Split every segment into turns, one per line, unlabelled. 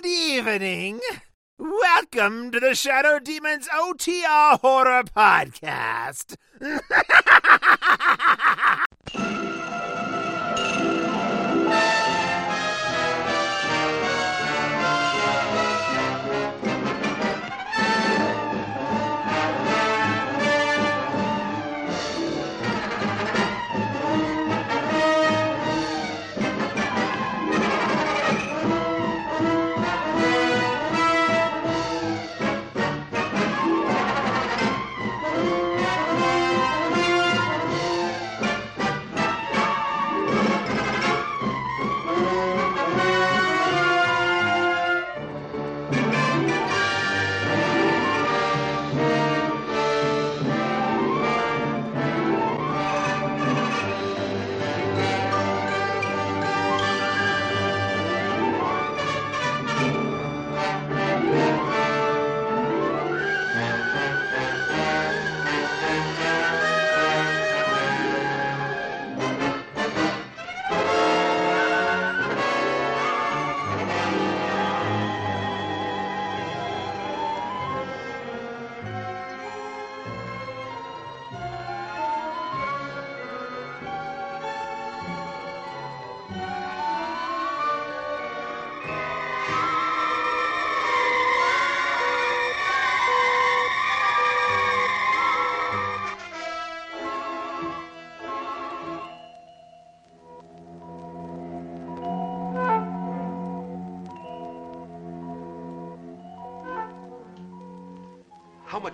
Good evening. Welcome to the Shadow Demons OTR Horror Podcast.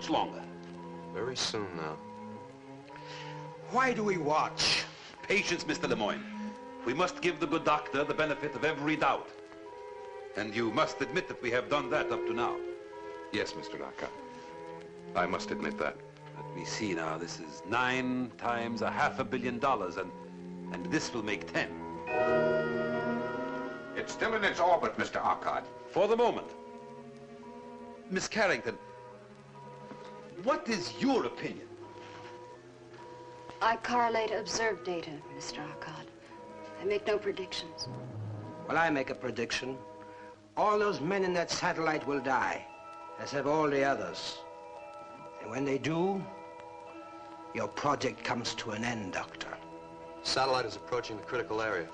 much longer?
Very soon now.
Why do we watch? Patience, Mr. Lemoyne. We must give the good doctor the benefit of every doubt. And you must admit that we have done that up to now.
Yes, Mr. Naka. I must admit that.
Let me see now. This is nine times a half a billion dollars, and, and this will make ten.
It's still in its orbit, Mr. Arcot.
For the moment. Miss Carrington, what is your opinion?
I correlate observed data, Mr. Arcot. I make no predictions.
Well, I make a prediction. All those men in that satellite will die, as have all the others. And when they do, your project comes to an end, Doctor.
Satellite is approaching the critical area.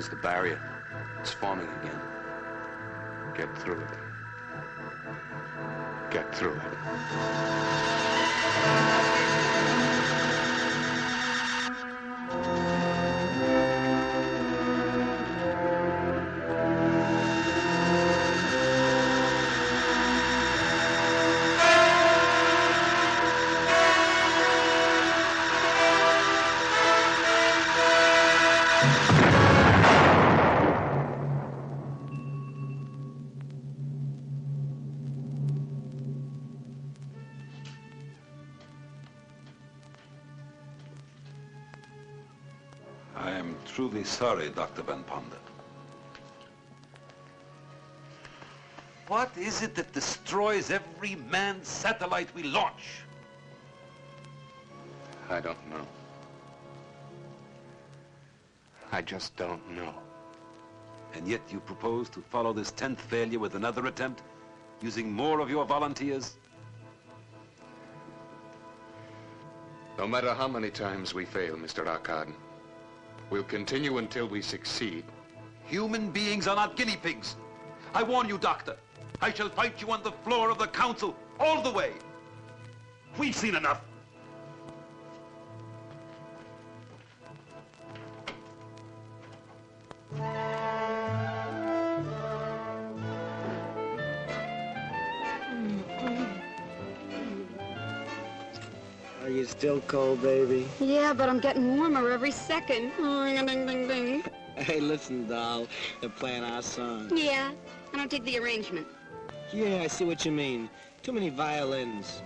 Is, the barrier. It's forming again. Get through it. Get through it.
Sorry, Dr. Van Ponder. What is it that destroys every manned satellite we launch?
I don't know. I just don't know.
And yet you propose to follow this tenth failure with another attempt, using more of your volunteers?
No matter how many times we fail, Mr. Arkad, we'll continue until we succeed.
Human beings are not guinea pigs. I warn you, Doctor. I shall fight you on the floor of the council all the way. We've seen enough.
Are you still cold, baby?
Yeah, but I'm getting warmer every second.
Hey, listen, doll. They're playing our song.
Yeah, I don't dig the arrangement.
Yeah, I see what you mean. Too many violins.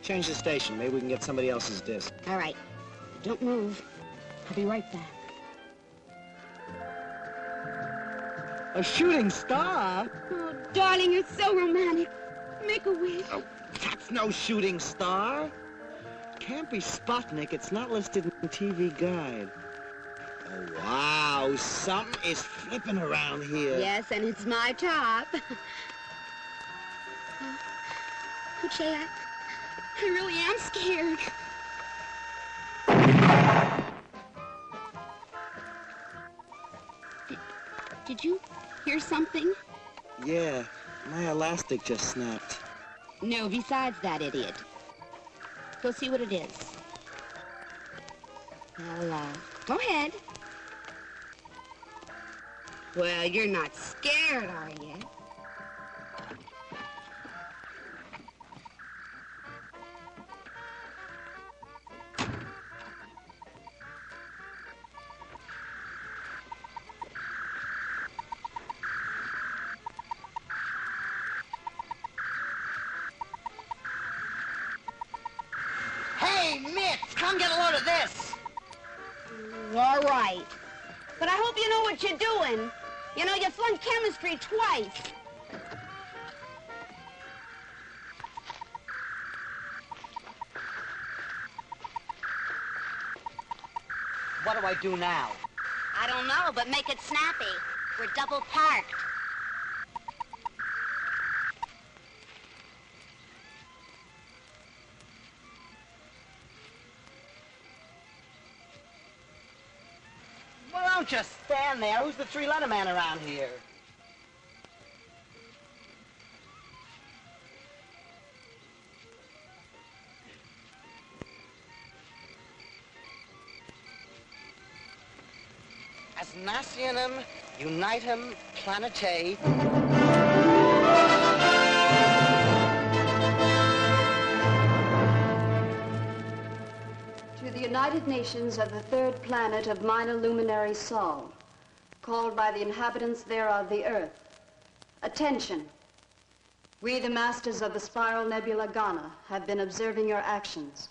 Change the station. Maybe we can get somebody else's disc.
All right. Don't move. I'll be right back.
A shooting star?
Oh, darling, you're so romantic. Make a wish.
Oh, that's no shooting star.
Can't be Sputnik. It's not listed in TV Guide. Oh, wow. Something is flipping around here.
Yes, and it's my top. oh, Jay, I, I really am scared. Did, did you hear something?
Yeah, my elastic just snapped.
No, besides that idiot. Go see what it is. Well, uh, go ahead. Well, you're not scared, are you? You know, you flunked chemistry twice.
What do I do now?
I don't know, but make it snappy. We're double parked.
Well, don't just stand there. Who's the three-letter man around here? Asnacianum unitum planetae.
To the United Nations of the third planet of minor luminary Sol, called by the inhabitants thereof the Earth. Attention! We, the masters of the spiral nebula Ghana, have been observing your actions.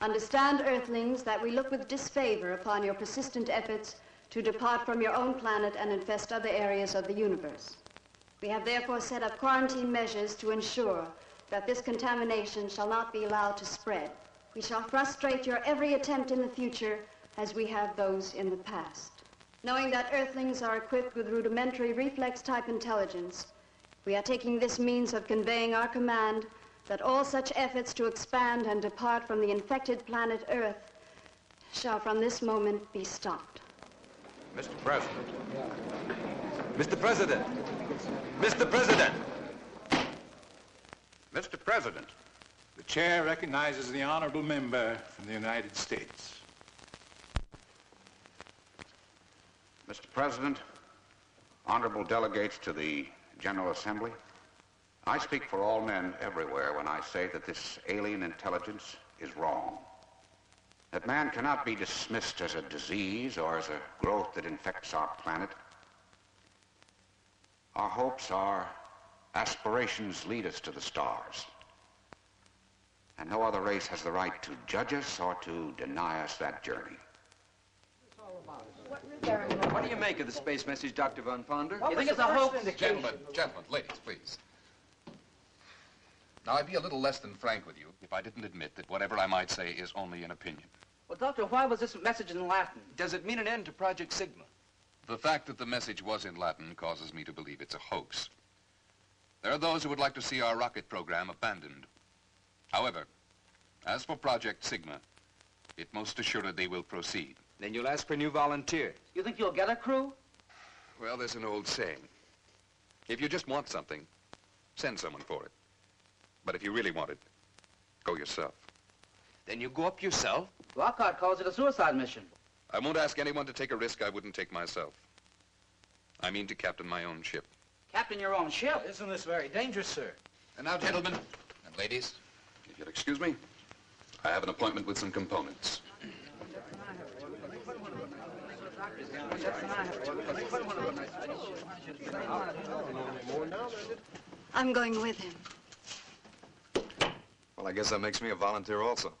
Understand, Earthlings, that we look with disfavor upon your persistent efforts to depart from your own planet and infest other areas of the universe. We have therefore set up quarantine measures to ensure that this contamination shall not be allowed to spread. We shall frustrate your every attempt in the future as we have those in the past. Knowing that Earthlings are equipped with rudimentary reflex-type intelligence, we are taking this means of conveying our command that all such efforts to expand and depart from the infected planet Earth shall from this moment be stopped.
Mr. President. Mr. President. Mr. President.
Mr. President,
The chair recognizes the honorable member from the United States.
Mr. President, honorable delegates to the General Assembly, I speak for all men everywhere when I say that this alien intelligence is wrong. That man cannot be dismissed as a disease or as a growth that infects our planet. Our hopes, our aspirations lead us to the stars. And no other race has the right to judge us or to deny us that journey.
What do you make of the space message, Dr. Van Ponder?
You think it's a hoax?
Gentlemen, gentlemen, ladies, please. Now, I'd be a little less than frank with you if I didn't admit that whatever I might say is only an opinion.
Well, Doctor, why was this message in Latin?
Does it mean an end to Project Sigma?
The fact that the message was in Latin causes me to believe it's a hoax. There are those who would like to see our rocket program abandoned. However, as for Project Sigma, it most assuredly will proceed.
Then you'll ask for new volunteers.
You think you'll get a crew?
Well, there's an old saying. If you just want something, send someone for it. But if you really want it, go yourself.
Then you go up yourself?
Lockhart calls it a suicide mission.
I won't ask anyone to take a risk I wouldn't take myself. I mean to captain my own ship.
Captain your own ship.
Isn't this very dangerous, sir?
And now, gentlemen and ladies, if you'll excuse me, I have an appointment with some components.
I'm going with him.
Well, I guess that makes me a volunteer also.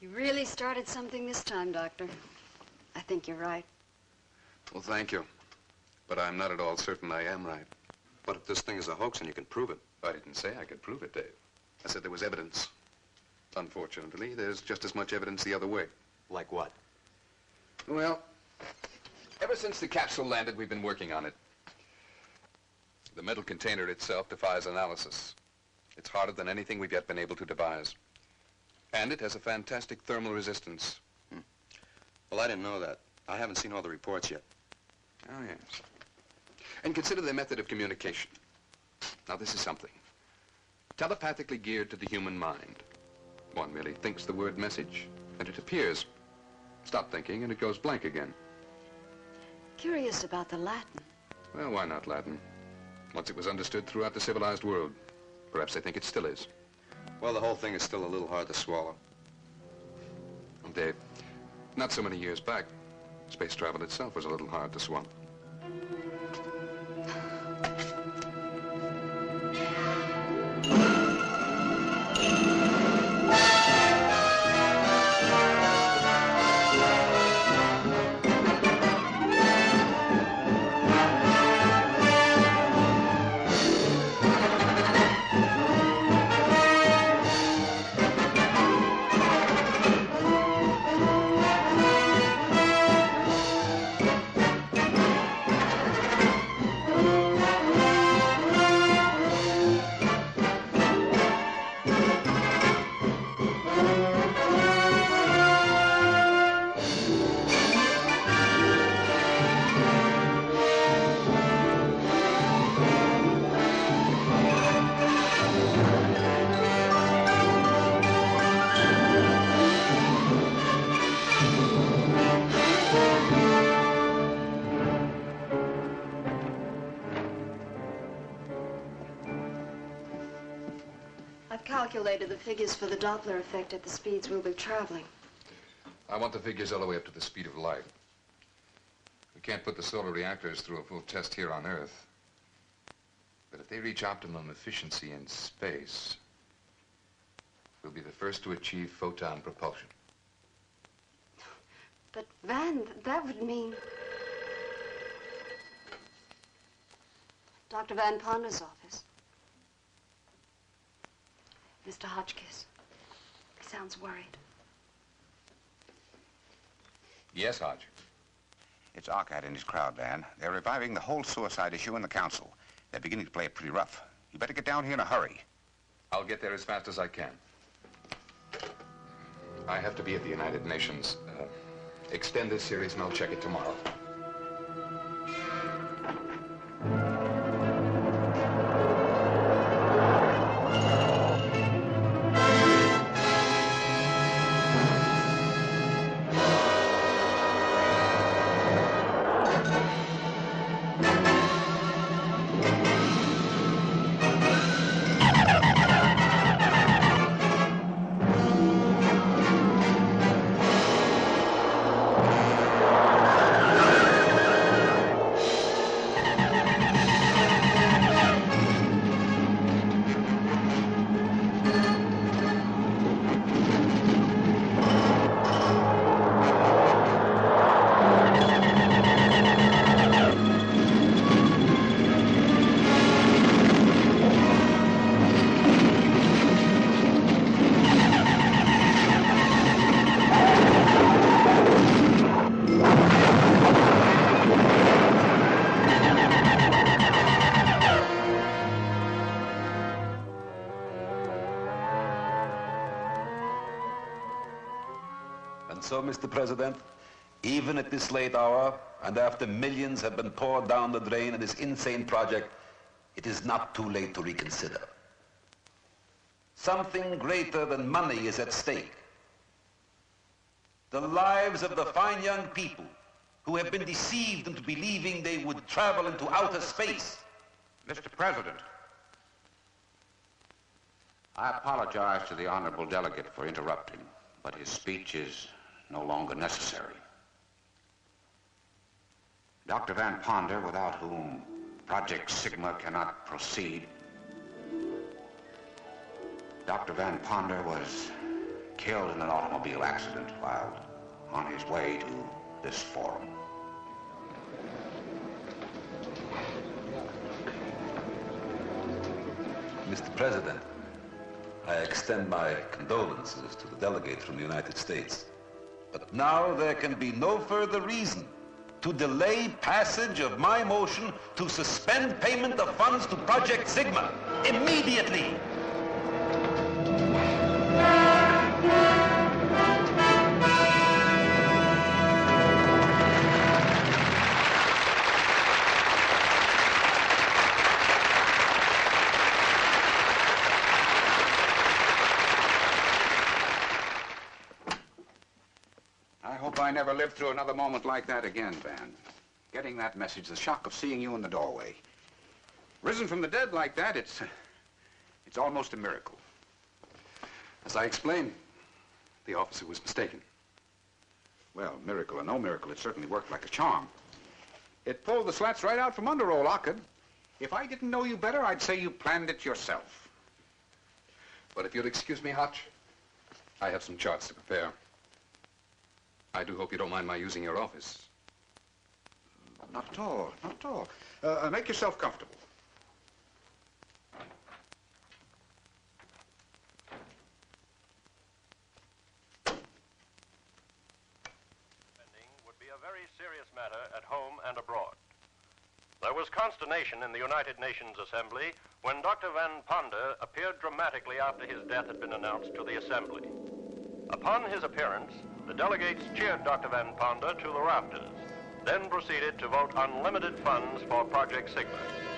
You really started something this time, Doctor. I think you're right.
Well, thank you. But I'm not at all certain I am right.
But if this thing is a hoax and you can prove it,
I didn't say I could prove it, Dave. I said there was evidence. Unfortunately, there's just as much evidence the other way.
Like what?
Well, ever since the capsule landed, we've been working on it. The metal container itself defies analysis. It's harder than anything we've yet been able to devise. And it has a fantastic thermal resistance. Hmm.
Well, I didn't know that. I haven't seen all the reports yet.
Oh, yes. And consider the method of communication. Now, this is something. Telepathically geared to the human mind. One merely thinks the word message, and it appears. Stop thinking, and it goes blank again.
Curious about the Latin.
Well, why not Latin? Once it was understood throughout the civilized world. Perhaps they think it still is.
Well, the whole thing is still a little hard to swallow.
Dave, not so many years back, space travel itself was a little hard to swallow.
Figures for the Doppler effect at the speeds we'll be traveling.
I want the figures all the way up to the speed of light. We can't put the solar reactors through a full test here on Earth. But if they reach optimum efficiency in space, we'll be the first to achieve photon propulsion.
But, Van, that would mean... Dr. Van Ponder's office. Mr. Hotchkiss. He sounds worried.
Yes, Hodge.
It's Arcad and his crowd, Van. They're reviving the whole suicide issue in the council. They're beginning to play it pretty rough. You better get down here in a hurry.
I'll get there as fast as I can. I have to be at the United Nations. Uh, extend this series and I'll check it tomorrow.
President, even at this late hour, and after millions have been poured down the drain in this insane project, it is not too late to reconsider. Something greater than money is at stake. The lives of the fine young people who have been deceived into believing they would travel into outer space.
Mr. President, I apologize to the honorable delegate for interrupting, but his speech is no longer necessary. Dr. Van Ponder, without whom Project Sigma cannot proceed, Dr. Van Ponder was killed in an automobile accident while on his way to this forum.
Mr. President, I extend my condolences to the delegate from the United States. But now there can be no further reason to delay passage of my motion to suspend payment of funds to Project Sigma immediately.
Never live through another moment like that again, Van. Getting that message, the shock of seeing you in the doorway. Risen from the dead like that, it's, it's almost a miracle.
As I explained, the officer was mistaken.
Well, miracle or no miracle, it certainly worked like a charm. It pulled the slats right out from under old Ockett. If I didn't know you better, I'd say you planned it yourself.
But if you'll excuse me, Hutch, I have some charts to prepare. I do hope you don't mind my using your office.
Not at all, not at all. Uh, uh, make yourself comfortable.
would be a very serious matter at home and abroad. There was consternation in the United Nations Assembly when Dr. Van Ponder appeared dramatically after his death had been announced to the Assembly. Upon his appearance, the delegates cheered Dr. Van Ponder to the rafters, then proceeded to vote unlimited funds for Project Sigma.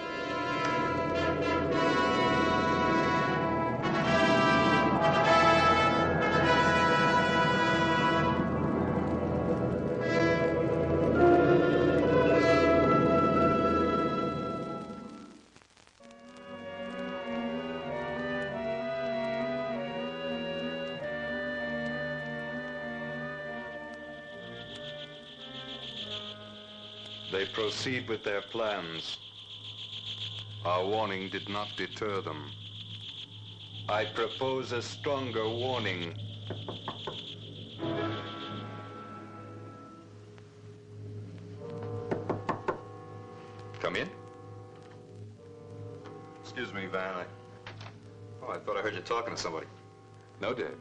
Proceed with their plans. Our warning did not deter them. I propose a stronger warning. Come in.
Excuse me, Van. I... Oh, I thought I heard you talking to somebody.
No, Dave.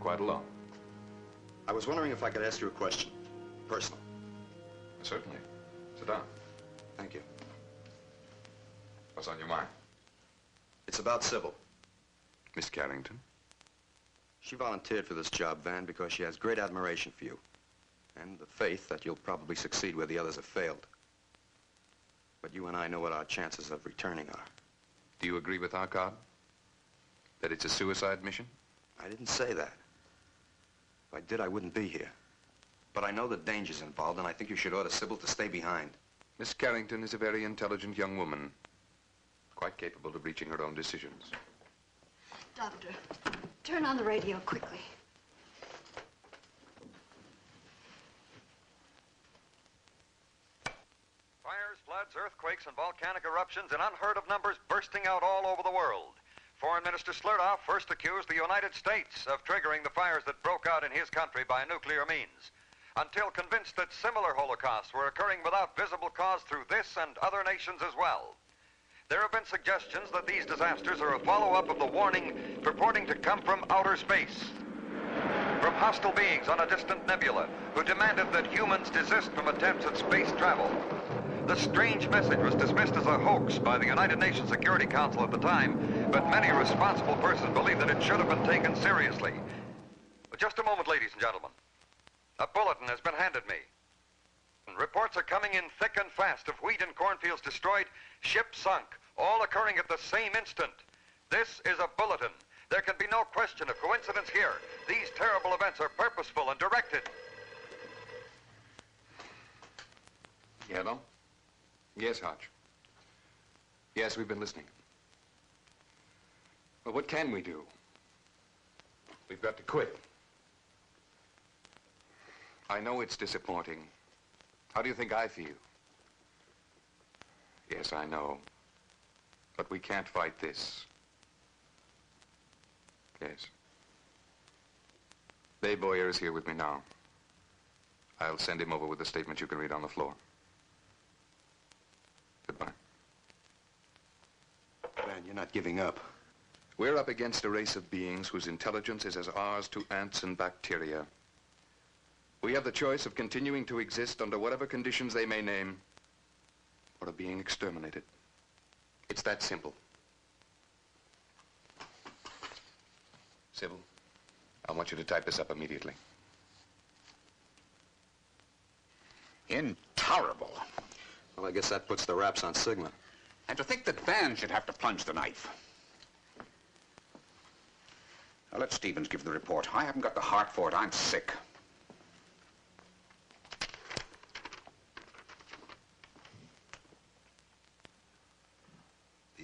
Quite alone.
I was wondering if I could ask you a question. Personal.
Certainly. Sit down.
Thank you.
What's on your mind?
It's about Sybil.
Miss Carrington?
She volunteered for this job, Van, because she has great admiration for you. And the faith that you'll probably succeed where the others have failed. But you and I know what our chances of returning are.
Do you agree with Arcot? That it's a suicide mission?
I didn't say that. If I did, I wouldn't be here. But I know the dangers involved, and I think you should order Sybil to stay behind.
Miss Carrington is a very intelligent young woman. Quite capable of reaching her own decisions.
Doctor, turn on the radio quickly.
Fires, floods, earthquakes, and volcanic eruptions in unheard of numbers bursting out all over the world. Foreign Minister Slurdoff first accused the United States of triggering the fires that broke out in his country by nuclear means, until convinced that similar holocausts were occurring without visible cause through this and other nations as well. There have been suggestions that these disasters are a follow-up of the warning purporting to come from outer space. From hostile beings on a distant nebula who demanded that humans desist from attempts at space travel. The strange message was dismissed as a hoax by the United Nations Security Council at the time, but many responsible persons believe that it should have been taken seriously. But just a moment, ladies and gentlemen. A bulletin has been handed me. Reports are coming in thick and fast of wheat and cornfields destroyed, ships sunk, all occurring at the same instant. This is a bulletin. There can be no question of coincidence here. These terrible events are purposeful and directed.
Yellow? Yes, Hodge. Yes, we've been listening. Well, what can we do? We've got to quit. I know it's disappointing. How do you think I feel? Yes, I know. But we can't fight this. Yes. Dave Boyer is here with me now. I'll send him over with a statement you can read on the floor. Goodbye.
Man, you're not giving up.
We're up against a race of beings whose intelligence is as ours to ants and bacteria. We have the choice of continuing to exist under whatever conditions they may name, or of being exterminated. It's that simple. Sybil, I want you to type this up immediately.
Intolerable.
Well, I guess that puts the wraps on Sigma.
And to think that Van should have to plunge the knife. Now, let Stevens give the report. I haven't got the heart for it. I'm sick.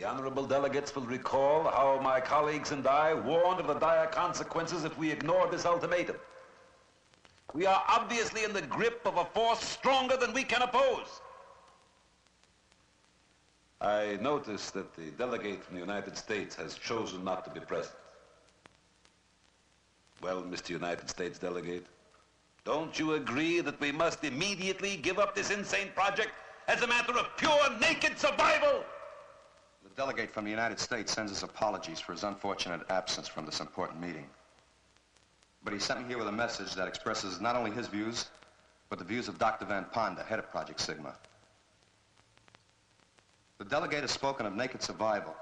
The honorable delegates will recall how my colleagues and I warned of the dire consequences if we ignored this ultimatum. We are obviously in the grip of a force stronger than we can oppose. I notice that the delegate from the United States has chosen not to be present. Well, Mr. United States delegate, don't you agree that we must immediately give up this insane project as a matter of pure, naked survival?
The delegate from the United States sends his apologies for his unfortunate absence from this important meeting. But he sent me here with a message that expresses not only his views, but the views of Dr. Van Ponder, head of Project Sigma. The delegate has spoken of naked survival.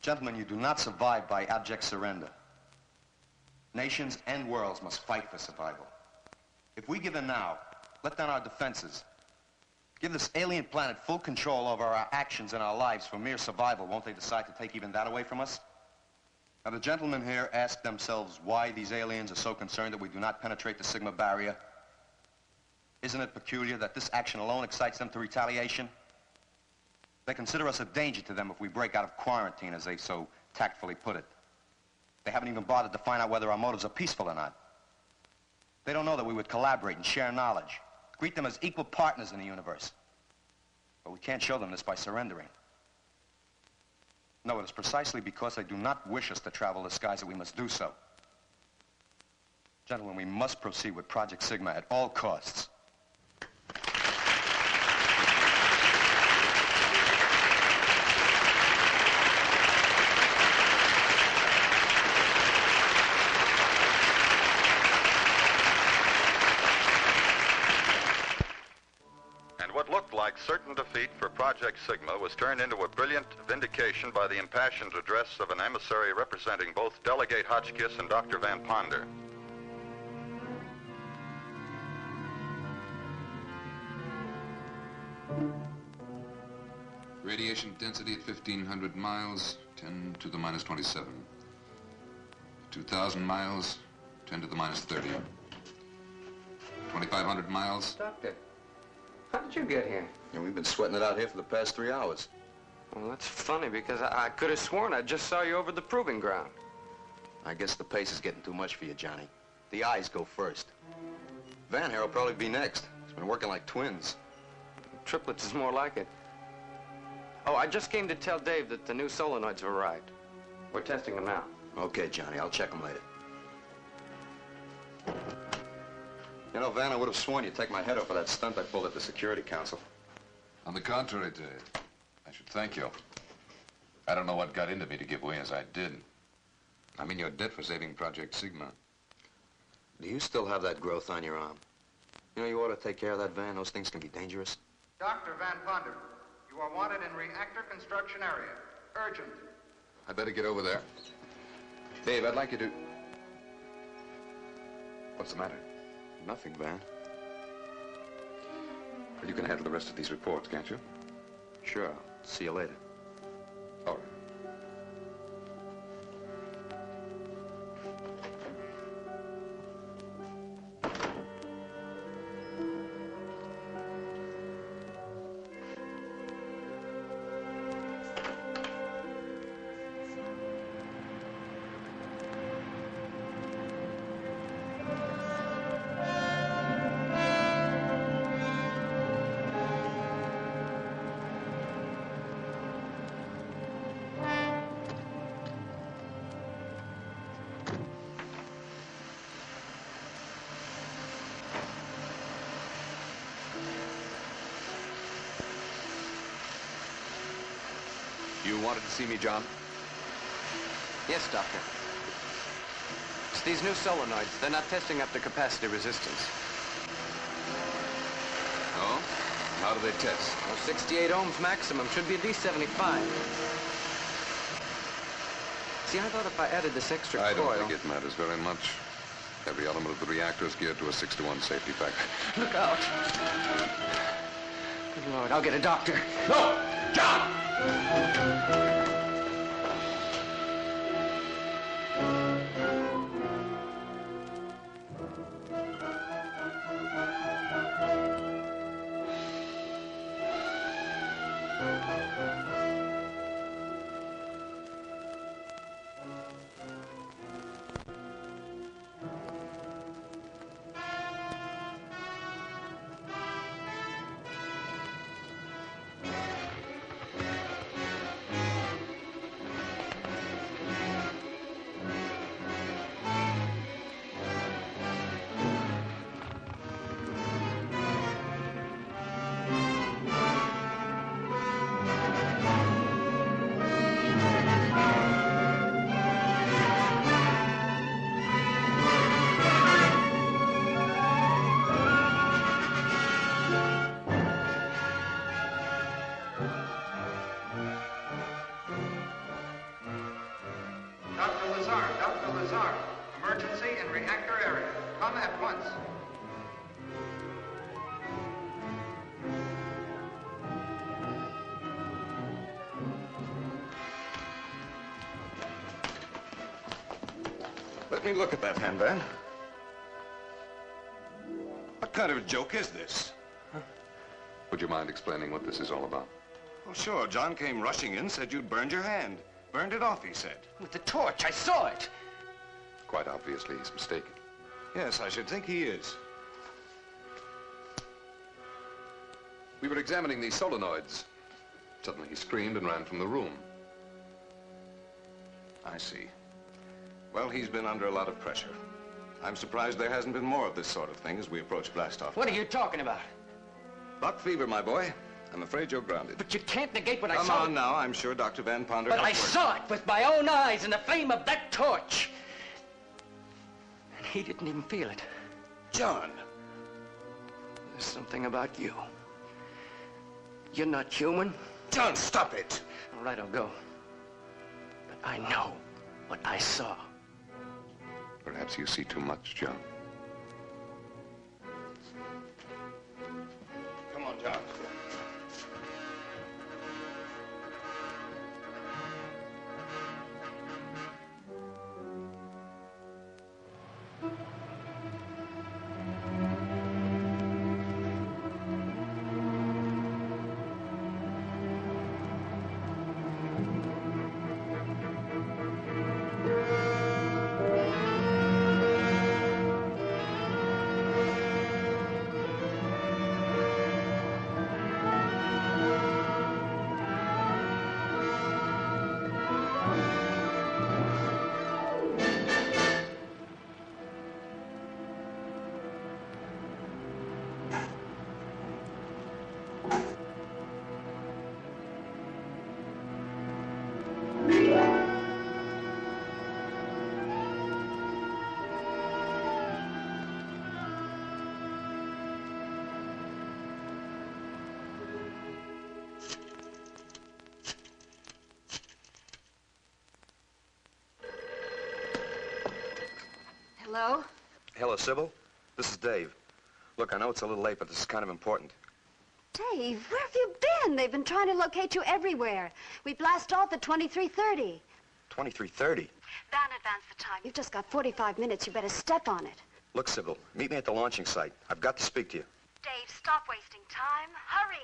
Gentlemen, you do not survive by abject surrender. Nations and worlds must fight for survival. If we give in now, let down our defenses, give this alien planet full control over our actions and our lives for mere survival, won't they decide to take even that away from us? Now, the gentlemen here ask themselves why these aliens are so concerned that we do not penetrate the Sigma barrier. Isn't it peculiar that this action alone excites them to retaliation? They consider us a danger to them if we break out of quarantine, as they so tactfully put it. They haven't even bothered to find out whether our motives are peaceful or not. They don't know that we would collaborate and share knowledge, greet them as equal partners in the universe. But we can't show them this by surrendering. No, it is precisely because they do not wish us to travel the skies that we must do so. Gentlemen, we must proceed with Project Sigma at all costs.
What looked like certain defeat for Project Sigma was turned into a brilliant vindication by the impassioned address of an emissary representing both Delegate Hotchkiss and Dr. Van Ponder.
Radiation density at 1,500 miles, 10 to the minus 27. 2,000 miles, 10 to the minus 30. 2,500 miles,
Doctor, how did you get here?
And we've been sweating it out here for the past three hours.
Well, that's funny because I, I could have sworn I just saw you over the proving ground.
I guess the pace is getting too much for you, Johnny. The eyes go first. Van here will probably be next. He's been working like twins.
Triplets is more like it. Oh, I just came to tell Dave that the new solenoids have arrived. We're testing them now.
Okay, Johnny, I'll check them later. You know, Van, I would have sworn you'd take my head off for that stunt I pulled at the Security Council.
On the contrary, Dave, I should thank you. I don't know what got into me to give way as I did. I mean, you're dead for saving Project Sigma.
Do you still have that growth on your arm? You know, you ought to take care of that, Van. Those things can be dangerous.
Dr. Van Ponder, you are wanted in reactor construction area. Urgent.
I better get over there. Dave, I'd like you to... What's the matter?
Nothing, Van.
Well, you can handle the rest of these reports, can't you?
Sure. See you later.
All right.
You wanted to see me, John? Yes, Doctor. It's these new solenoids. They're not testing up to capacity resistance.
Oh? How do they test?
Well, 68 ohms maximum. Should be at least 75. See, I thought if I added this extra
I
coil...
don't think it matters very much. Every element of the reactor is geared to a 6 to 1 safety factor.
Look out. Good Lord, I'll get a doctor.
No! John!
At once.
Let me look at that hand, Van. What kind of a joke is this?
Would you mind explaining what this is all about?
Well, sure. John came rushing in, said you'd burned your hand. Burned it off, he said.
With the torch, I saw it.
Quite obviously, he's mistaken.
Yes, I should think he is.
We were examining these solenoids. Suddenly he screamed and ran from the room.
I see. Well, he's been under a lot of pressure. I'm surprised there hasn't been more of this sort of thing as we approach blastoff.
What are you talking about?
Buck fever, my boy. I'm afraid you're grounded.
But you can't negate what I saw.
Come on now. I'm sure Dr. Van Ponder...
But I
worked-
saw it with my own eyes in the flame of that torch. And he didn't even feel it.
John!
There's something about you. You're not human.
John, stop it!
All right, I'll go. But I know what I saw.
Perhaps you see too much, John.
Come on, John.
Hello?
Hello, Sybil. This is Dave. Look, I know it's a little late, but this is kind of important.
Dave, where have you been? They've been trying to locate you everywhere. We blast off at 2330.
2330.
Van, advance the time. You've just got 45 minutes. You better step on it.
Look, Sybil, meet me at the launching site. I've got to speak to you.
Dave, stop wasting time. Hurry.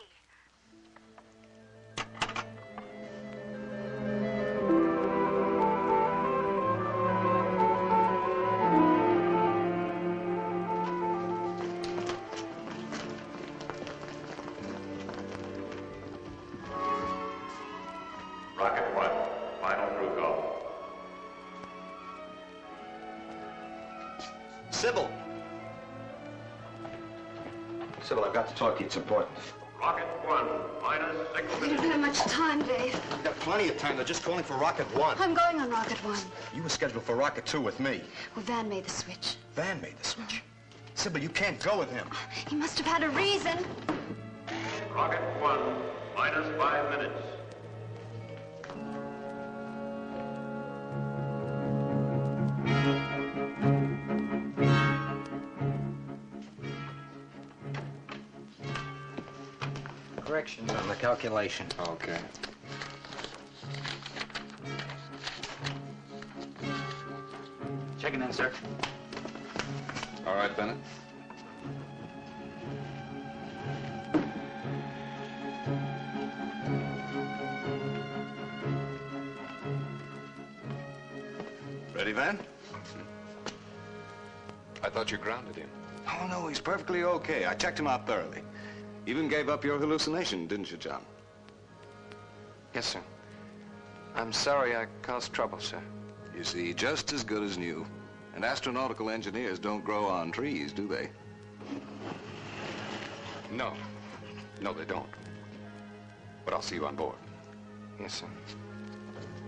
Talk to you. It's important.
Rocket one, minus six
We
minutes.
don't have much time, Dave.
We've got plenty of time. They're just calling for Rocket One.
I'm going on Rocket One.
You were scheduled for Rocket Two with me.
Well, Van made the switch.
Van made the switch. Sybil, you can't go with him.
He must have had a reason.
Rocket one, minus five minutes.
Corrections on the calculation.
Okay.
Checking in, sir.
All right, Bennett.
Ready, Van?
I thought you grounded him.
Oh, no, he's perfectly okay. I checked him out thoroughly. Even gave up your hallucination, didn't you, John?
Yes, sir. I'm sorry I caused trouble, sir.
You see, just as good as new. And astronautical engineers don't grow on trees, do they?
No. No, they don't. But I'll see you on board.
Yes, sir.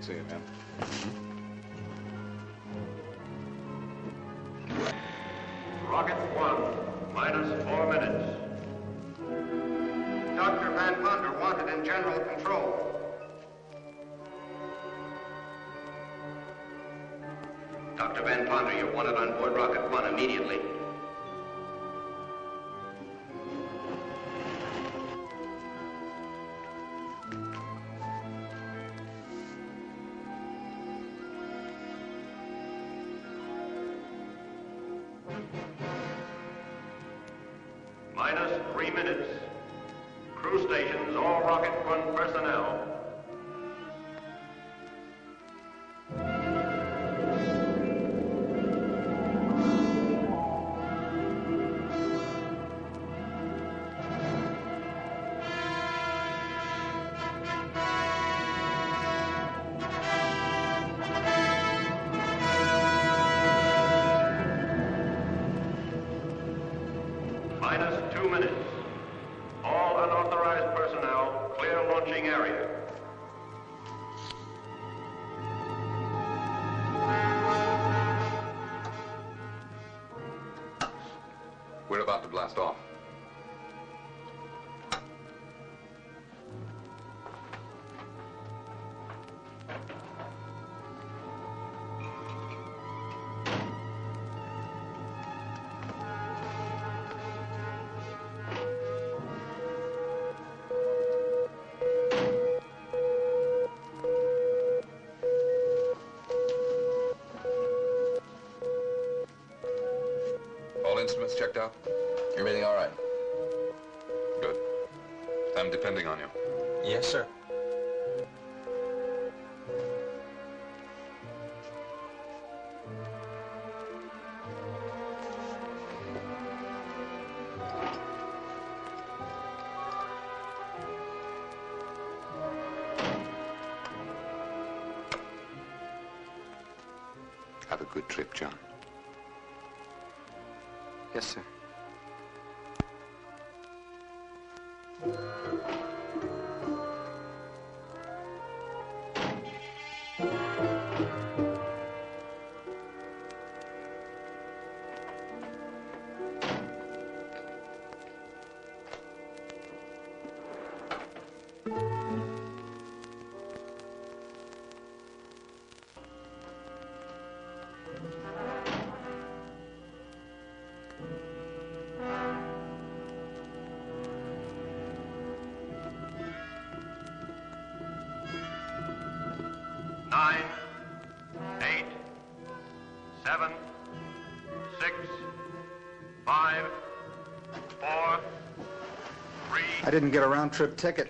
See you, man.
Rocket one, minus four minutes.
Dr. Van Ponder,
you're wanted on board Rocket One immediately.
Instruments checked out?
Everything all right?
Good. I'm depending on you.
Yes, sir.
Didn't get a round trip ticket.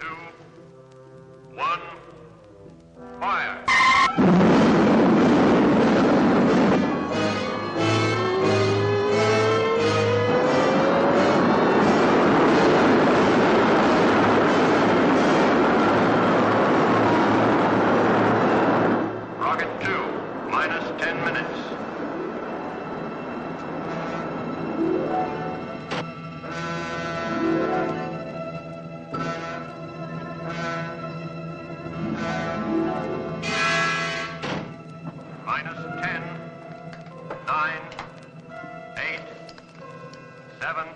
Seven,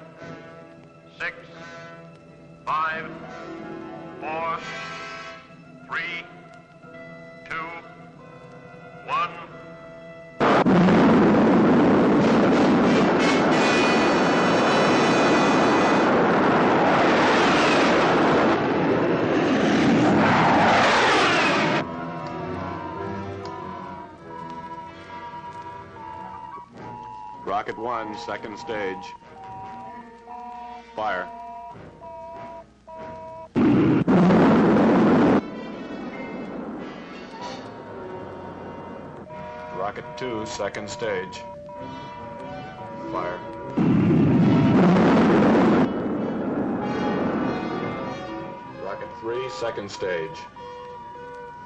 six, five, four, three, two, one.
Rocket one, second stage. Two, second stage. Fire. Rocket three, second stage.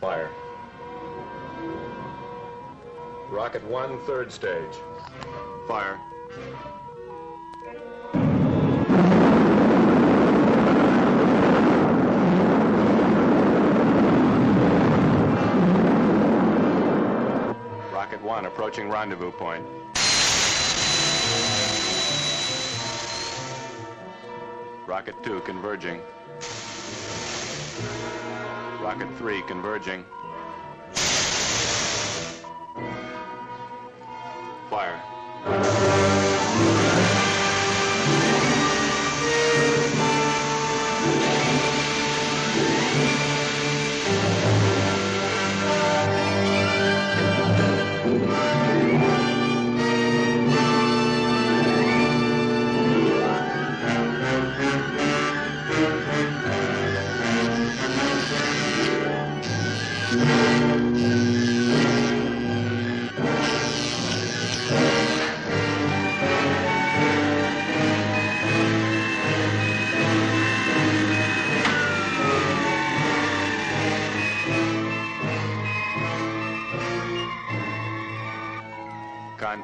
Fire. Rocket one, third stage. Fire. Approaching rendezvous point. Rocket two converging. Rocket three converging.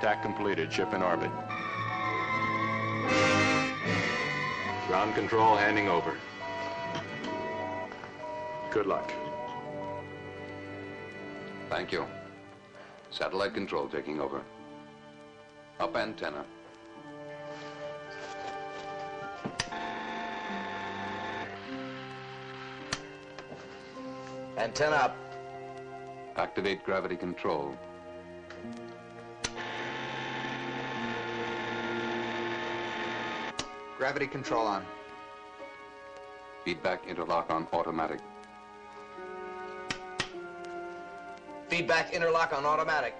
Contact completed. Ship in orbit. Ground control handing over. Good luck.
Thank you. Satellite control taking over. Up antenna.
Antenna up.
Activate gravity control.
Gravity control on.
Feedback interlock on automatic.
Feedback interlock on automatic.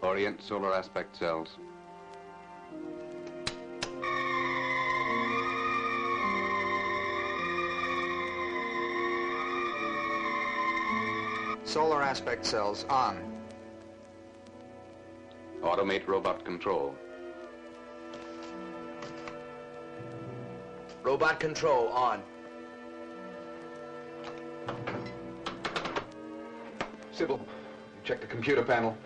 Orient solar aspect cells.
Solar aspect cells on.
Automate robot control.
Robot control on.
Sybil, check the computer panel.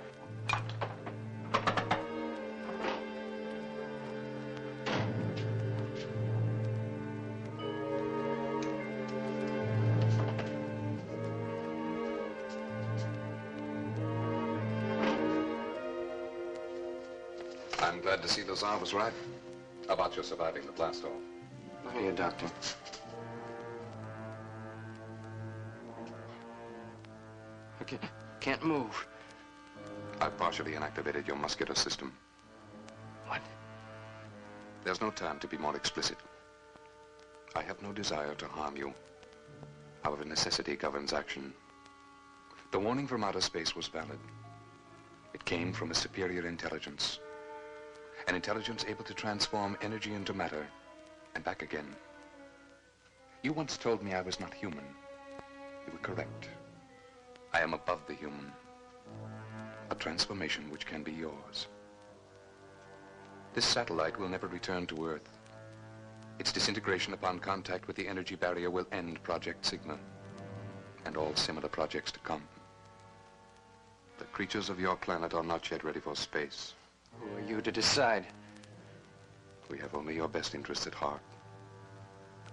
I'm glad to see Lazar was right about your surviving the blast off.
How are Doctor? I can't, can't move.
I've partially inactivated your muscular system.
What?
There's no time to be more explicit. I have no desire to harm you. However, necessity governs action. The warning from outer space was valid. It came from a superior intelligence. An intelligence able to transform energy into matter and back again. You once told me I was not human. You were correct. I am above the human. A transformation which can be yours. This satellite will never return to Earth. Its disintegration upon contact with the energy barrier will end Project Sigma and all similar projects to come. The creatures of your planet are not yet ready for space.
Who are you to decide?
We have only your best interests at heart.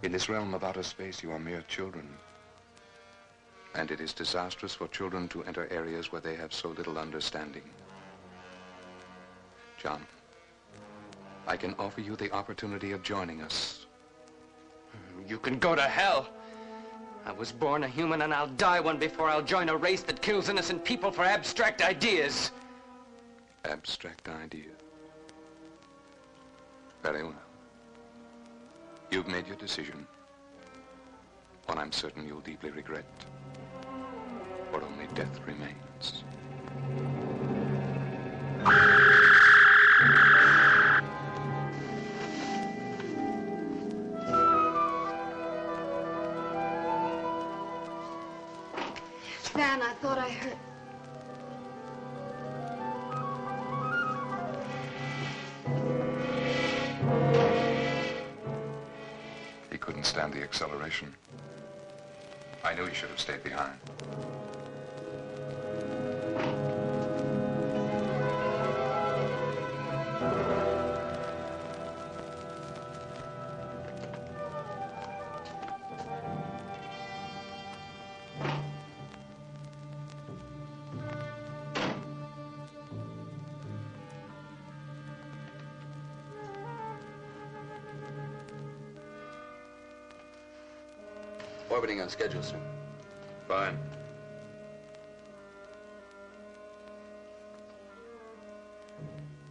In this realm of outer space, you are mere children. And it is disastrous for children to enter areas where they have so little understanding. John, I can offer you the opportunity of joining us.
Hmm, you can go to hell. I was born a human and I'll die one before I'll join a race that kills innocent people for abstract ideas.
Abstract idea. Very well. You've made your decision. One I'm certain you'll deeply regret. For only death remains. Acceleration. I knew he should have stayed behind.
Orbiting on schedule, sir.
Fine.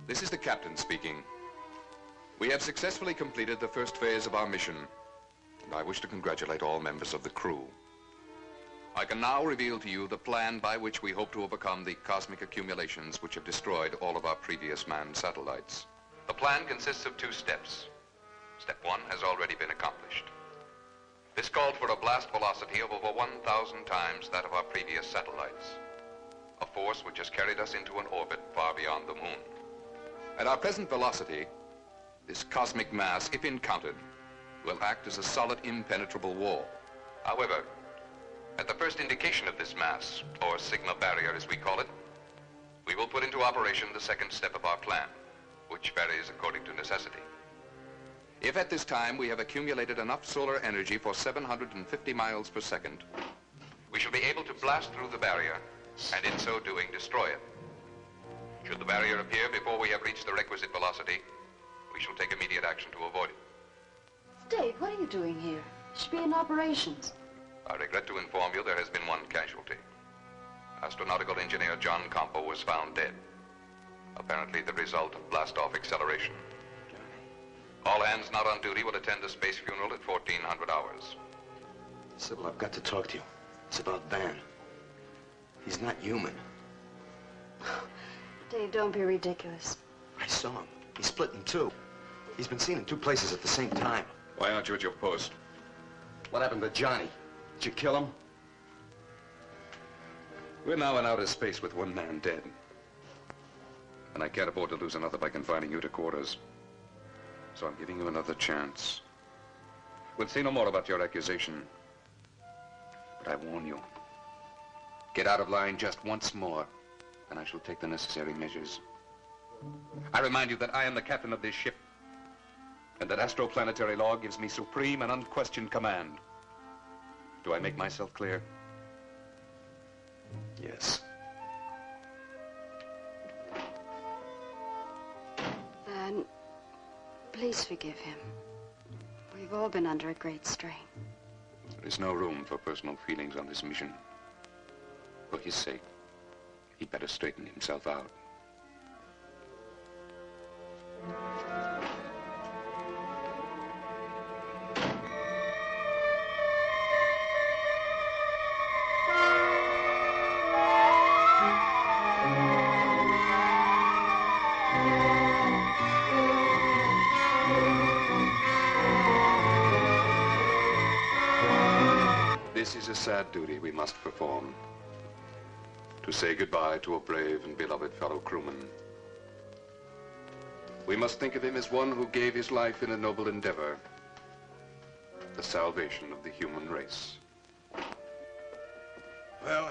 This is the captain speaking. We have successfully completed the first phase of our mission, and I wish to congratulate all members of the crew. I can now reveal to you the plan by which we hope to overcome the cosmic accumulations which have destroyed all of our previous manned satellites. The plan consists of two steps. Step one has already been accomplished. This called for a blast velocity of over 1,000 times that of our previous satellites. A force which has carried us into an orbit far beyond the moon. At our present velocity, this cosmic mass, if encountered, will act as a solid impenetrable wall. However, at the first indication of this mass, or sigma barrier as we call it, we will put into operation the second step of our plan, which varies according to necessity. If at this time we have accumulated enough solar energy for 750 miles per second, we shall be able to blast through the barrier and in so doing destroy it. Should the barrier appear before we have reached the requisite velocity, we shall take immediate action to avoid it.
Dave, what are you doing here? You should be in operations.
I regret to inform you there has been one casualty. Astronautical engineer John Compo was found dead. Apparently the result of blast-off acceleration. All hands not on duty will attend the space funeral at 1400 hours.
Sybil, I've got to talk to you. It's about Van. He's not human.
Dave, don't be ridiculous.
I saw him. He's split in two. He's been seen in two places at the same time.
Why aren't you at your post?
What happened to Johnny? Did you kill him?
We're now in outer space with one man dead. And I can't afford to lose another by confining you to quarters. So I'm giving you another chance. We'll say no more about your accusation. But I warn you. Get out of line just once more, and I shall take the necessary measures. I remind you that I am the captain of this ship, and that astroplanetary law gives me supreme and unquestioned command. Do I make myself clear?
Yes.
Van, please forgive him. We've all been under a great strain.
There is no room for personal feelings on this mission. For his sake, he'd better straighten himself out. Is a sad duty we must perform. To say goodbye to a brave and beloved fellow crewman. We must think of him as one who gave his life in a noble endeavor. The salvation of the human race.
Well,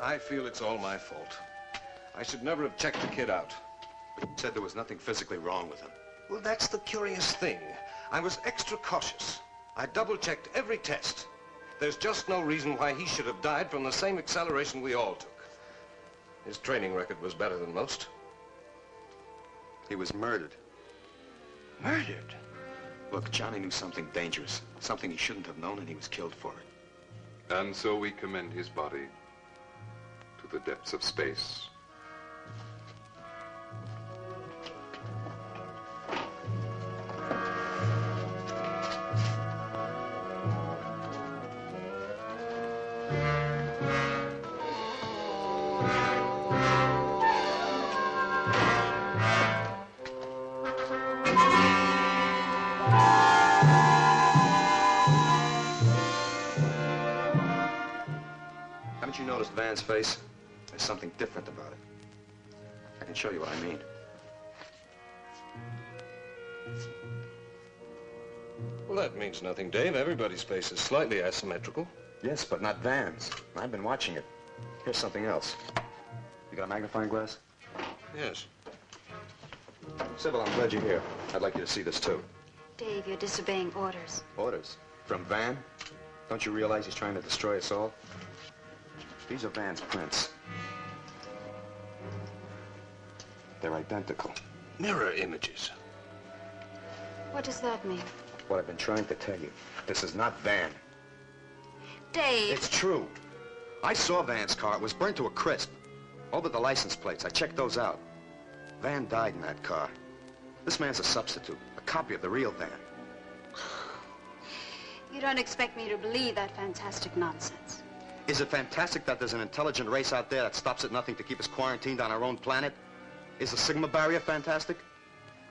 I feel it's all my fault. I should never have checked the kid out.
Said there was nothing physically wrong with him.
Well, that's the curious thing. I was extra cautious. I double-checked every test. There's just no reason why he should have died from the same acceleration we all took. His training record was better than most.
He was murdered.
Murdered?
Look, Johnny knew something dangerous, something he shouldn't have known, and he was killed for it.
And so we commend his body to the depths of space.
You noticed Van's face? There's something different about it. I can show you what I mean.
Well, that means nothing, Dave. Everybody's face is slightly asymmetrical.
Yes, but not Van's. I've been watching it. Here's something else. You got a magnifying glass?
Yes.
Sybil, I'm glad you're here. I'd like you to see this, too.
Dave, you're disobeying orders.
Orders? From Van? Don't you realize he's trying to destroy us all? These are Van's prints. They're identical.
Mirror images.
What does that mean?
What I've been trying to tell you. This is not Van.
Dave!
It's true. I saw Van's car. It was burnt to a crisp. All but the license plates. I checked those out. Van died in that car. This man's a substitute, a copy of the real Van.
You don't expect me to believe that fantastic nonsense.
Is it fantastic that there's an intelligent race out there that stops at nothing to keep us quarantined on our own planet? Is the Sigma barrier fantastic?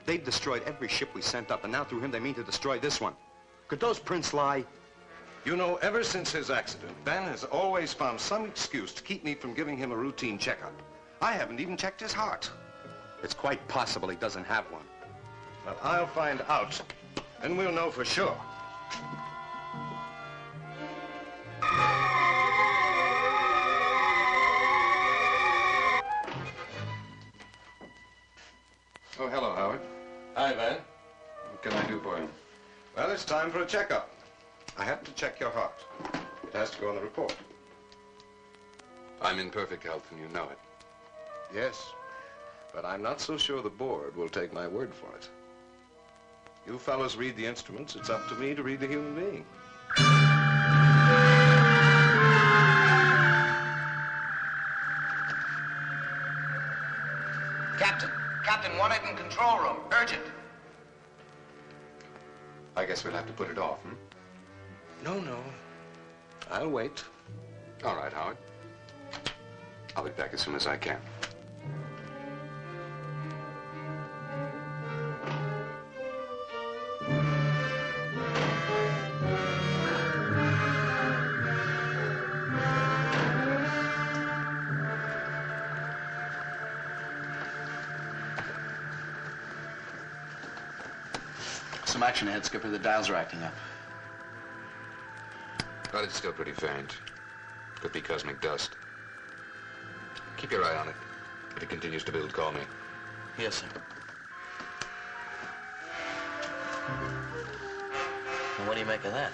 They've destroyed every ship we sent up, and now through him they mean to destroy this one. Could those prints lie?
You know, ever since his accident, Van has always found some excuse to keep me from giving him a routine checkup. I haven't even checked his heart.
It's quite possible he doesn't have one.
Well, I'll find out, and we'll know for sure.
Oh, hello, Howard.
Hi, Van.
What can I do for you?
Well, it's time for a checkup. I have to check your heart. It has to go on the report.
I'm in perfect health, and you know it.
Yes, but I'm not so sure the board will take my word for it. You fellows read the instruments. It's up to me to read the human being.
Urgent.
I guess we'll have to put it off, hmm?
No, no. I'll wait.
All right, Howard. I'll be back as soon as I can.
Action ahead, Skipper. The dials are acting up.
But it's still pretty faint. Could be cosmic dust. Keep your eye on it. If it continues to build, call me.
Yes, sir. And what do you make of that?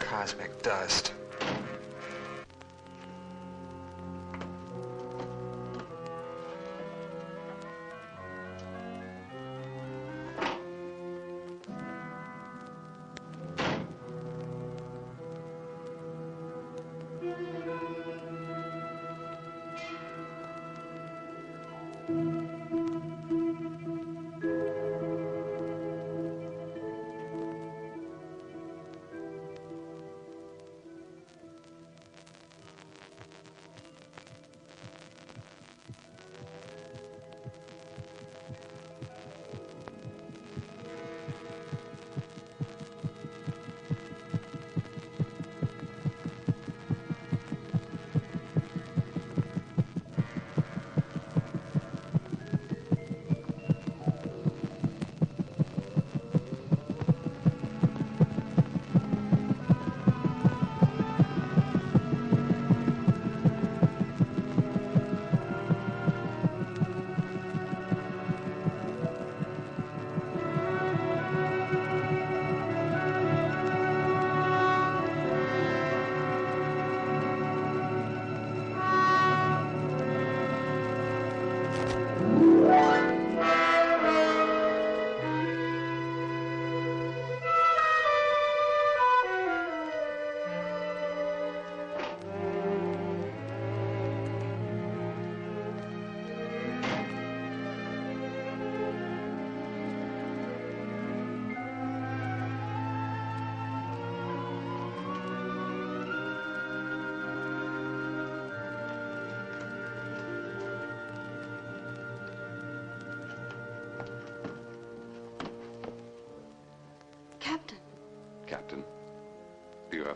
Cosmic dust.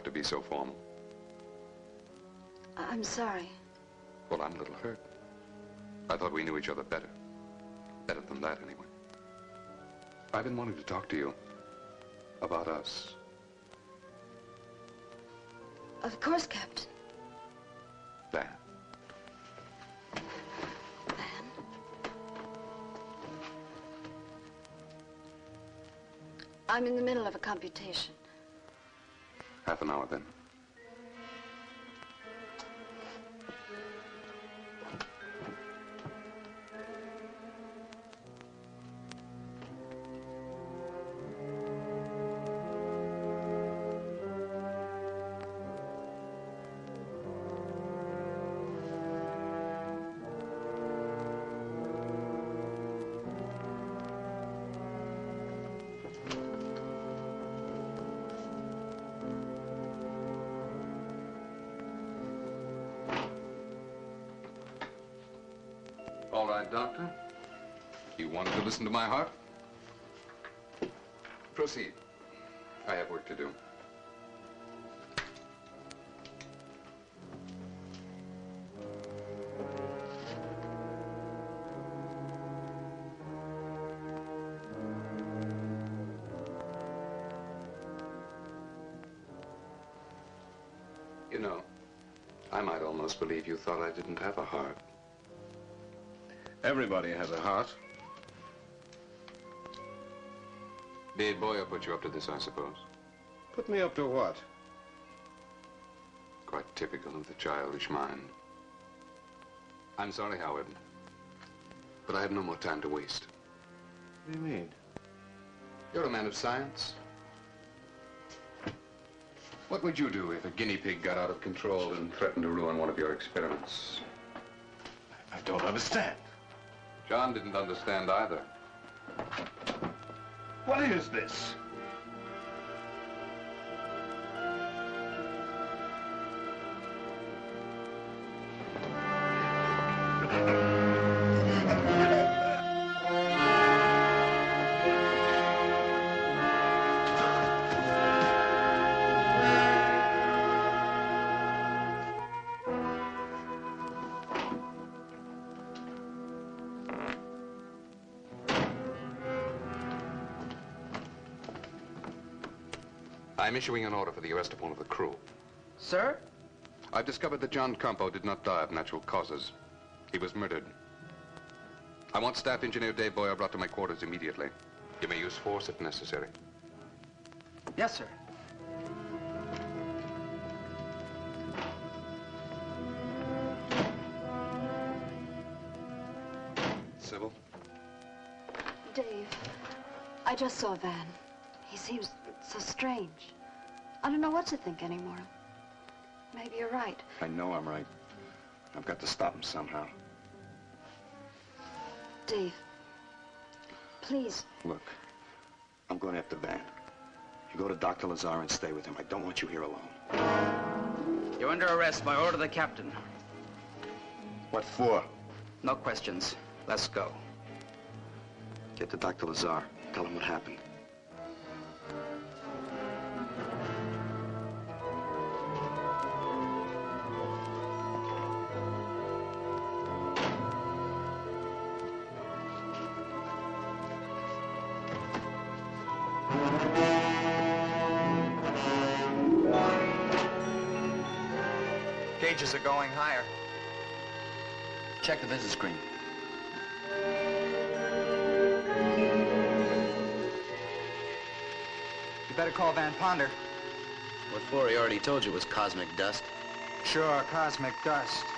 To be so formal?
I'm sorry.
Well, I'm a little hurt. I thought we knew each other better. Better than that, anyway. I've been wanting to talk to you about us.
Of course, Captain.
Van. Van.
I'm in the middle of a computation.
Half an hour, then. Doctor. You wanted to listen to my heart? Proceed. I have work to do. You know, I might almost believe you thought I didn't have a heart.
Everybody has a heart.
Dave Boyer put you up to this, I suppose.
Put me up to what?
Quite typical of the childish mind. I'm sorry, Howard. But I have no more time to waste.
What do you mean?
You're a man of science. What would you do if a guinea pig got out of control and threatened to ruin one of your experiments?
I don't understand.
John didn't understand either.
What is this?
Issuing an order for the arrest of one of the crew.
Sir?
I've discovered that John Compo did not die of natural causes. He was murdered. I want Staff Engineer Dave Boyer brought to my quarters immediately. You may use force if necessary.
Yes, sir.
Sybil?
Dave, I just saw Van. He seems so strange. I don't know what to think anymore. Maybe you're right.
I know I'm right. I've got to stop him somehow.
Dave, please,
Look, I'm going after Van. You go to Dr. Lazar and stay with him. I don't want you here alone.
You're under arrest by order of the captain.
What for?
No questions. Let's go.
Get to Dr. Lazar. Tell him what happened.
Check the visit screen.
You better call Van Ponder.
What for? He already told you it was cosmic dust.
Sure, cosmic dust.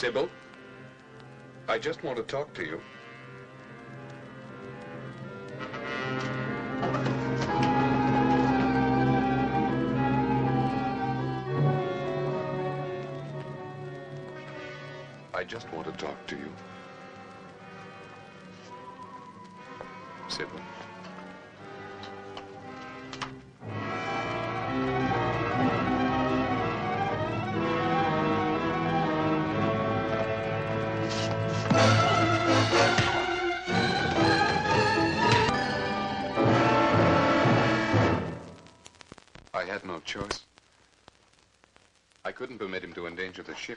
Sybil? I just want to talk to you. I just want to talk to you. Couldn't permit him to endanger the ship.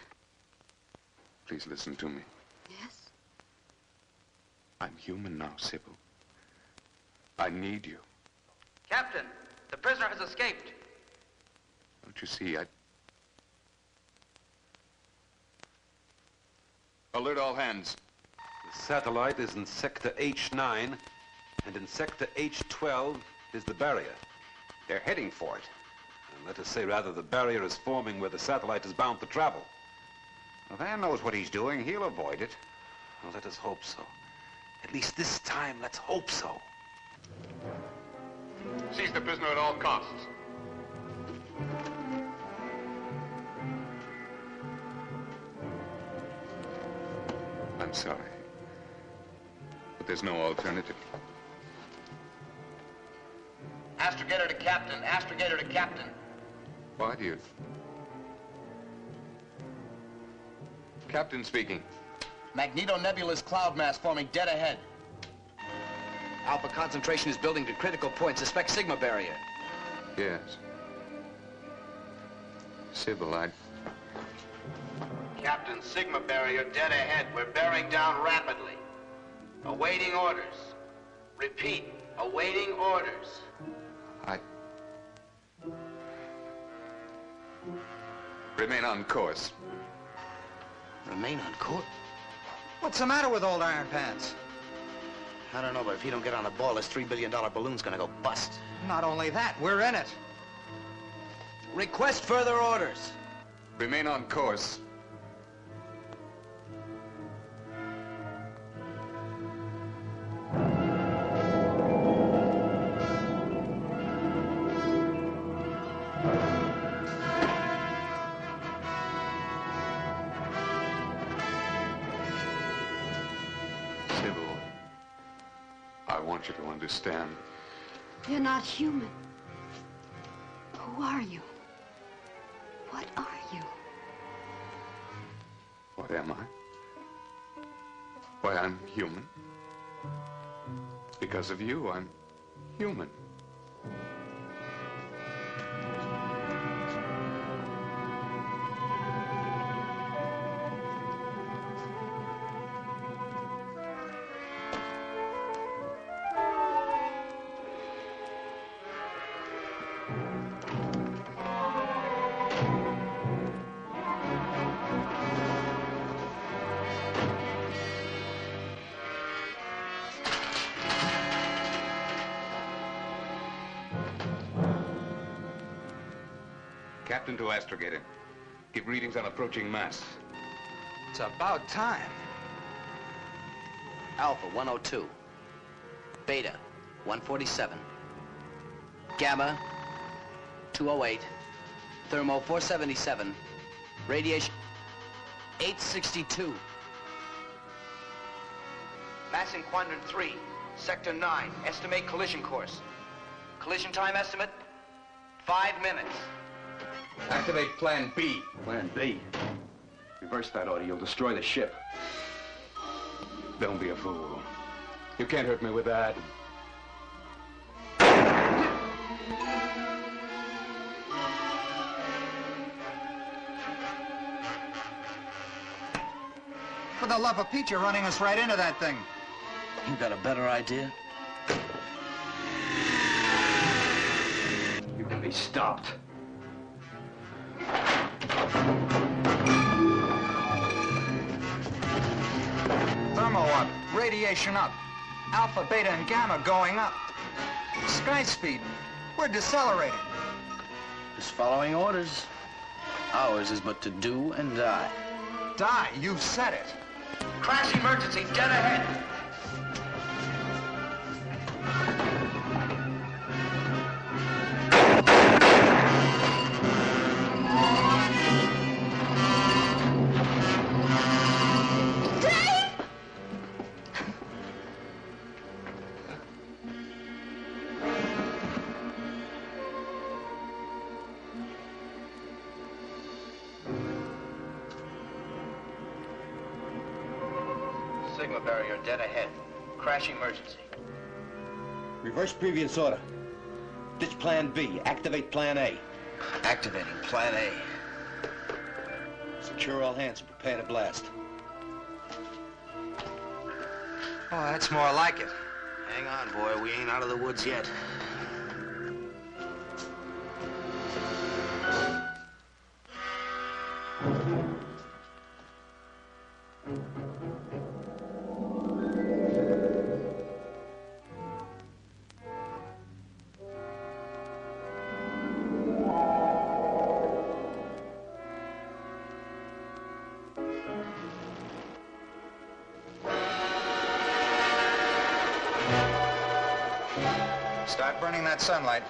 Please listen to me.
Yes?
I'm human now, Sybil. I need you.
Captain, the prisoner has escaped.
Don't you see, I... Alert all hands.
The satellite is in sector H9, and in sector H12 is the barrier. They're heading for it. And let us say, rather, the barrier is forming where the satellite is bound to travel.
Well, Van knows what he's doing. He'll avoid it.
Well, let us hope so. At least this time, let's hope so.
Seize the prisoner at all costs.
I'm sorry. But there's no alternative.
Astrogator to captain. Astrogator to captain.
Why do you... Captain speaking.
Magneto nebulous cloud mass forming dead ahead. Alpha concentration is building to critical point. Suspect Sigma barrier.
Yes. Sybil, I...
Captain, Sigma barrier dead ahead. We're bearing down rapidly. Awaiting orders. Repeat, awaiting orders.
Remain on course.
Remain on course?
What's the matter with old Iron Pants?
I don't know, but if you don't get on the ball, this $3 billion balloon's gonna go bust.
Not only that, we're in it.
Request further orders.
Remain on course. You, I'm Captain to astrogator. Give readings on approaching mass.
It's about time. Alpha 102. Beta 147. Gamma 208. Thermo 477. Radiation 862.
Mass in quadrant 3, sector 9. Estimate collision course. Collision time estimate? Five minutes.
Activate Plan B. Plan B? Reverse that order. You'll destroy the ship.
Don't be a fool. You can't hurt me with that.
For the love of Pete, you're running us right into that thing.
You got a better idea?
You can be stopped.
Radiation up. Alpha, beta, and gamma going up. Sky speed. We're decelerating.
Just following orders. Ours is but to do and die.
Die, you've said it.
Crash emergency, dead ahead.
Previous order. Ditch Plan B. Activate Plan A.
Activating Plan A.
Secure all hands and prepare to blast.
Oh, that's more like it. Hang on, boy. We ain't out of the woods yet.
Burning that sunlight.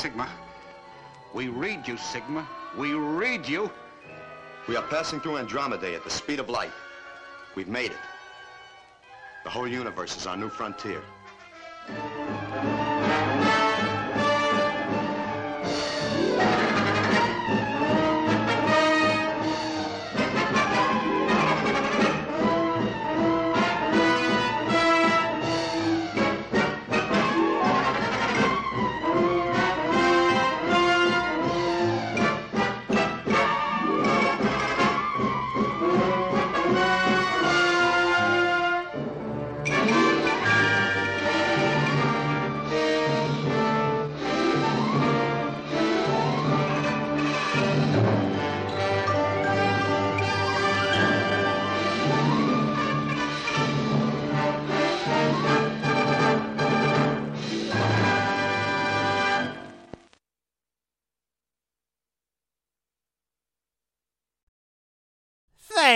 Sigma. We read you, Sigma. We read you.
We are passing through Andromeda at the speed of light. We've made it. The whole universe is our new frontier.